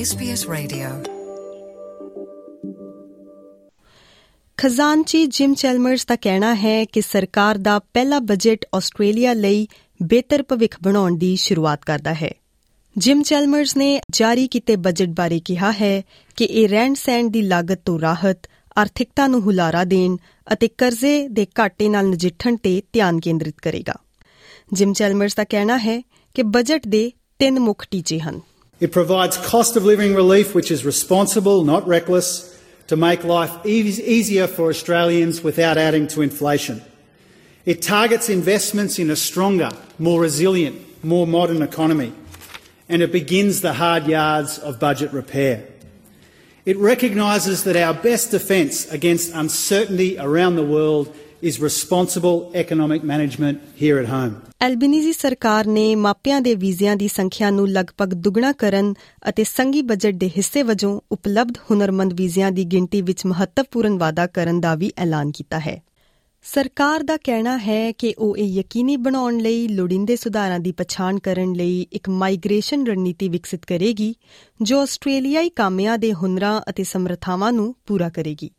SBS Radio. ਖਜ਼ਾਨਚੀ Jim Chalmers ਦਾ ਕਹਿਣਾ ਹੈ ਕਿ ਸਰਕਾਰ ਦਾ ਪਹਿਲਾ ਬਜਟ ਆਸਟ੍ਰੇਲੀਆ ਲਈ ਬਿਹਤਰ ਭਵਿੱਖ ਬਣਾਉਣ ਦੀ ਸ਼ੁਰੂਆਤ ਕਰਦਾ ਹੈ। ਜਿਮ ਚੈਲਮਰਸ ਨੇ ਜਾਰੀ ਕੀਤੇ ਬਜਟ ਬਾਰੇ ਕਿਹਾ ਹੈ ਕਿ ਇਹ ਰਹਿਣ ਸਹਿਣ ਦੀ ਲਾਗਤ ਤੋਂ ਰਾਹਤ, ਆਰਥਿਕਤਾ ਨੂੰ ਹੁਲਾਰਾ ਦੇਣ ਅਤੇ ਕਰਜ਼ੇ ਦੇ ਘਾਟੇ ਨਾਲ ਨਜਿੱਠਣ ਤੇ ਧਿਆਨ ਕੇਂਦਰਿਤ ਕਰੇਗਾ। ਜਿਮ ਚੈਲਮਰਸ ਦਾ ਕਹਿਣਾ ਹੈ ਕਿ ਬਜਟ ਦੇ ਤਿੰਨ ਮੁੱਖ ਟੀਚੇ ਹਨ। It provides cost of living relief, which is responsible, not reckless, to make life eas- easier for Australians without adding to inflation. It targets investments in a stronger, more resilient, more modern economy. And it begins the hard yards of budget repair. It recognises that our best defence against uncertainty around the world is responsible economic management here at home. Albanese ਸਰਕਾਰ ਨੇ ਮਾਪਿਆਂ ਦੇ ਵੀਜ਼ਿਆਂ ਦੀ ਸੰਖਿਆ ਨੂੰ ਲਗਭਗ ਦੁੱਗਣਾ ਕਰਨ ਅਤੇ ਸੰਘੀ ਬਜਟ ਦੇ ਹਿੱਸੇ ਵਜੋਂ ਉਪਲਬਧ ਹੁਨਰਮੰਦ ਵੀਜ਼ਿਆਂ ਦੀ ਗਿਣਤੀ ਵਿੱਚ ਮਹੱਤਵਪੂਰਨ ਵਾਧਾ ਕਰਨ ਦਾ ਵੀ ਐਲਾਨ ਕੀਤਾ ਹੈ। ਸਰਕਾਰ ਦਾ ਕਹਿਣਾ ਹੈ ਕਿ ਉਹ ਇਹ ਯਕੀਨੀ ਬਣਾਉਣ ਲਈ ਲੋੜੀਂਦੇ ਸੁਧਾਰਾਂ ਦੀ ਪਛਾਣ ਕਰਨ ਲਈ ਇੱਕ ਮਾਈਗ੍ਰੇਸ਼ਨ ਰਣਨੀਤੀ ਵਿਕਸਿਤ ਕਰੇਗੀ, ਜੋ ਆਸਟ੍ਰੇਲੀਆਈ ਕਾਮਿਆਂ ਦੇ ਹੁਨਰਾਂ ਅਤੇ ਸਮਰੱਥਾਵਾਂ ਨੂੰ ਪੂਰਾ ਕਰੇਗੀ।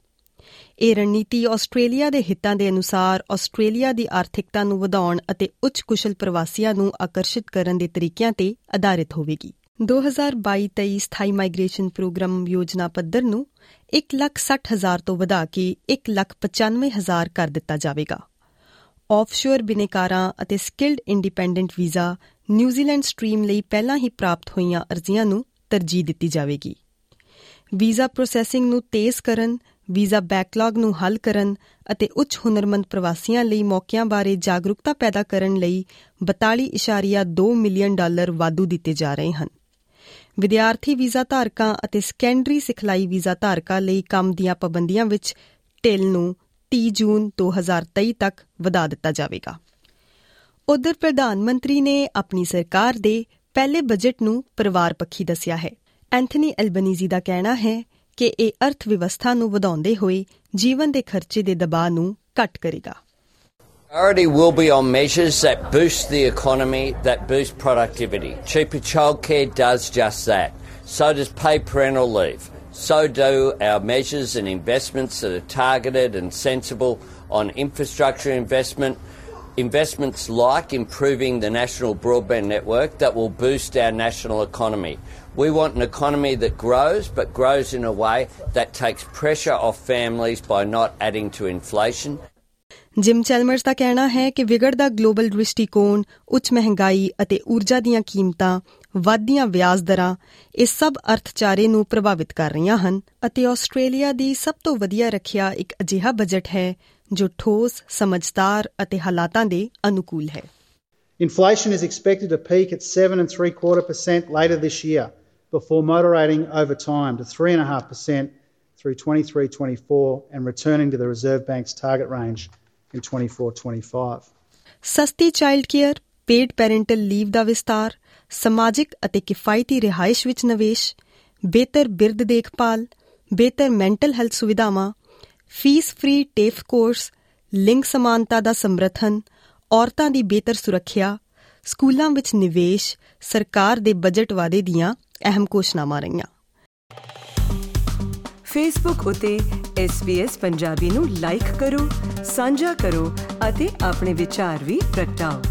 ਇਹ ਰਣਨੀਤੀ ਆਸਟ੍ਰੇਲੀਆ ਦੇ ਹਿੱਤਾਂ ਦੇ ਅਨੁਸਾਰ ਆਸਟ੍ਰੇਲੀਆ ਦੀ ਆਰਥਿਕਤਾ ਨੂੰ ਵਧਾਉਣ ਅਤੇ ਉੱਚ ਕੁਸ਼ਲ ਪ੍ਰਵਾਸੀਆਂ ਨੂੰ ਆਕਰਸ਼ਿਤ ਕਰਨ ਦੇ ਤਰੀਕਿਆਂ ਤੇ ਆਧਾਰਿਤ ਹੋਵੇਗੀ। 2022-23 ਸਥਾਈ ਮਾਈਗ੍ਰੇਸ਼ਨ ਪ੍ਰੋਗਰਾਮ ਯੋਜਨਾ ਪੱਧਰ ਨੂੰ 1,60,000 ਤੋਂ ਵਧਾ ਕੇ 1,95,000 ਕਰ ਦਿੱਤਾ ਜਾਵੇਗਾ। ਆਫਸ਼ੋਰ ਬਿਨੇਕਾਰਾਂ ਅਤੇ skilled independent visa New Zealand stream ਲਈ ਪਹਿਲਾਂ ਹੀ ਪ੍ਰਾਪਤ ਹੋਈਆਂ ਅਰਜ਼ੀਆਂ ਨੂੰ ਤਰਜੀਹ ਦਿੱਤੀ ਜਾਵੇਗੀ। ਵੀਜ਼ਾ ਪ੍ਰੋਸੈਸਿੰਗ ਨੂੰ ਤੇਜ਼ ਕਰਨ, ਵੀਜ਼ਾ ਬੈਕਲੌਗ ਨੂੰ ਹੱਲ ਕਰਨ ਅਤੇ ਉੱਚ ਹੁਨਰਮੰਦ ਪ੍ਰਵਾਸੀਆਂ ਲਈ ਮੌਕਿਆਂ ਬਾਰੇ ਜਾਗਰੂਕਤਾ ਪੈਦਾ ਕਰਨ ਲਈ 42.2 ਮਿਲੀਅਨ ਡਾਲਰ ਵਾਧੂ ਦਿੱਤੇ ਜਾ ਰਹੇ ਹਨ। ਵਿਦਿਆਰਥੀ ਵੀਜ਼ਾ ਧਾਰਕਾਂ ਅਤੇ ਸੈਕੰਡਰੀ ਸਿਖਲਾਈ ਵੀਜ਼ਾ ਧਾਰਕਾਂ ਲਈ ਕੰਮ ਦੀਆਂ ਪਾਬੰਦੀਆਂ ਵਿੱਚ ਢਿੱਲ ਨੂੰ 30 ਜੂਨ 2023 ਤੱਕ ਵਧਾ ਦਿੱਤਾ ਜਾਵੇਗਾ। ਉਧਰ ਪ੍ਰਧਾਨ ਮੰਤਰੀ ਨੇ ਆਪਣੀ ਸਰਕਾਰ ਦੇ ਪਹਿਲੇ ਬਜਟ ਨੂੰ ਪਰਿਵਾਰ ਪੱਖੀ ਦੱਸਿਆ ਹੈ। ਐਂਥਨੀ ਐਲਬਨੀਜ਼ੀ ਦਾ ਕਹਿਣਾ ਹੈ ਕਿ ਇਹ ਅਰਥ ਵਿਵਸਥਾ ਨੂੰ ਵਧਾਉਂਦੇ ਹੋਏ ਜੀਵਨ ਦੇ ਖਰਚੇ ਦੇ ਦਬਾਅ ਨੂੰ ਘੱਟ ਕਰੇਗਾ। Priority will be on measures that boost the economy, that boost productivity. Cheaper childcare does just that. So does paid parental leave. So do our measures and investments that are targeted and sensible on infrastructure investment, investments like improving the national broadband network that will boost our national economy. We want an economy that grows, but grows in a way that takes pressure off families by not adding to inflation. Jim Chalmers ਦਾ ਕਹਿਣਾ ਹੈ ਕਿ ਵਿਗੜਦਾ global ਦ੍ਰਿਸ਼ਟੀਕੋਣ, ਉੱਚ ਮਹਿੰਗਾਈ ਅਤੇ ਊਰਜਾ ਦੀਆਂ ਕੀਮਤਾਂ, ਵਾਧੀਆਂ ਵਿਆਜ ਦਰਾਂ ਇਹ ਸਭ ਅਰਥਚਾਰੇ ਨੂੰ ਪ੍ਰਭਾਵਿਤ ਕਰ ਰਹੀਆਂ ਹਨ ਅਤੇ ਆਸਟ੍ਰੇਲੀਆ ਦੀ ਸਭ ਤੋਂ ਵਧੀਆ ਰੱਖਿਆ ਇੱਕ ਅਜਿਹਾ ਬਜਟ ਹੈ ਜੋ ਠੋਸ, ਸਮਝਦਾਰ ਅਤੇ ਹਾਲਾਤਾਂ ਦੇ ਅਨੁਕੂਲ ਹੈ। Inflation is expected to peak at seven and three quarter percent later this year, before moderating over time to three and a half percent through 23-24 and returning to the Reserve Bank's target range in 24-25. ਸਸਤੀ child care, paid parental leave ਦਾ ਵਿਸਤਾਰ, ਸਮਾਜਿਕ ਅਤੇ ਕਿਫਾਇਤੀ ਰਿਹਾਇਸ਼ ਵਿੱਚ ਨਿਵੇਸ਼, ਬਿਹਤਰ ਬਿਰਧ ਦੇਖਭਾਲ, ਬਿਹਤਰ ਮੈਂਟਲ ਹੈਲਥ ਸੁਵਿਧਾਵਾਂ, ਫੀਸ ਫ੍ਰੀ ਟੇਫ ਕੋਰਸ, ਲਿੰਗ ਸਮਾਨਤਾ ਦਾ ਸਮਰਥਨ, ਔਰਤਾਂ ਦੀ ਬਿਹਤਰ ਸੁਰੱਖਿਆ, ਸਕੂਲਾਂ ਵਿੱਚ ਨਿਵੇਸ਼ ਸਰਕਾਰ ਦੇ ਬਜਟ ਵਾਅਦੇ ਦੀਆਂ ਅਹਿਮ ਘੋਸ਼ਣਾਵਾਂ ਰਹੀਆਂ। ਫੇਸਬੁੱਕ ਉਤੇ SBS ਪੰਜਾਬੀ ਨੂੰ ਲਾਈਕ ਕਰੋ, ਸਾਂਝਾ ਕਰੋ ਅਤੇ ਆਪਣੇ ਵਿਚਾਰ ਵੀ ਪ੍ਰਗਟਾਓ।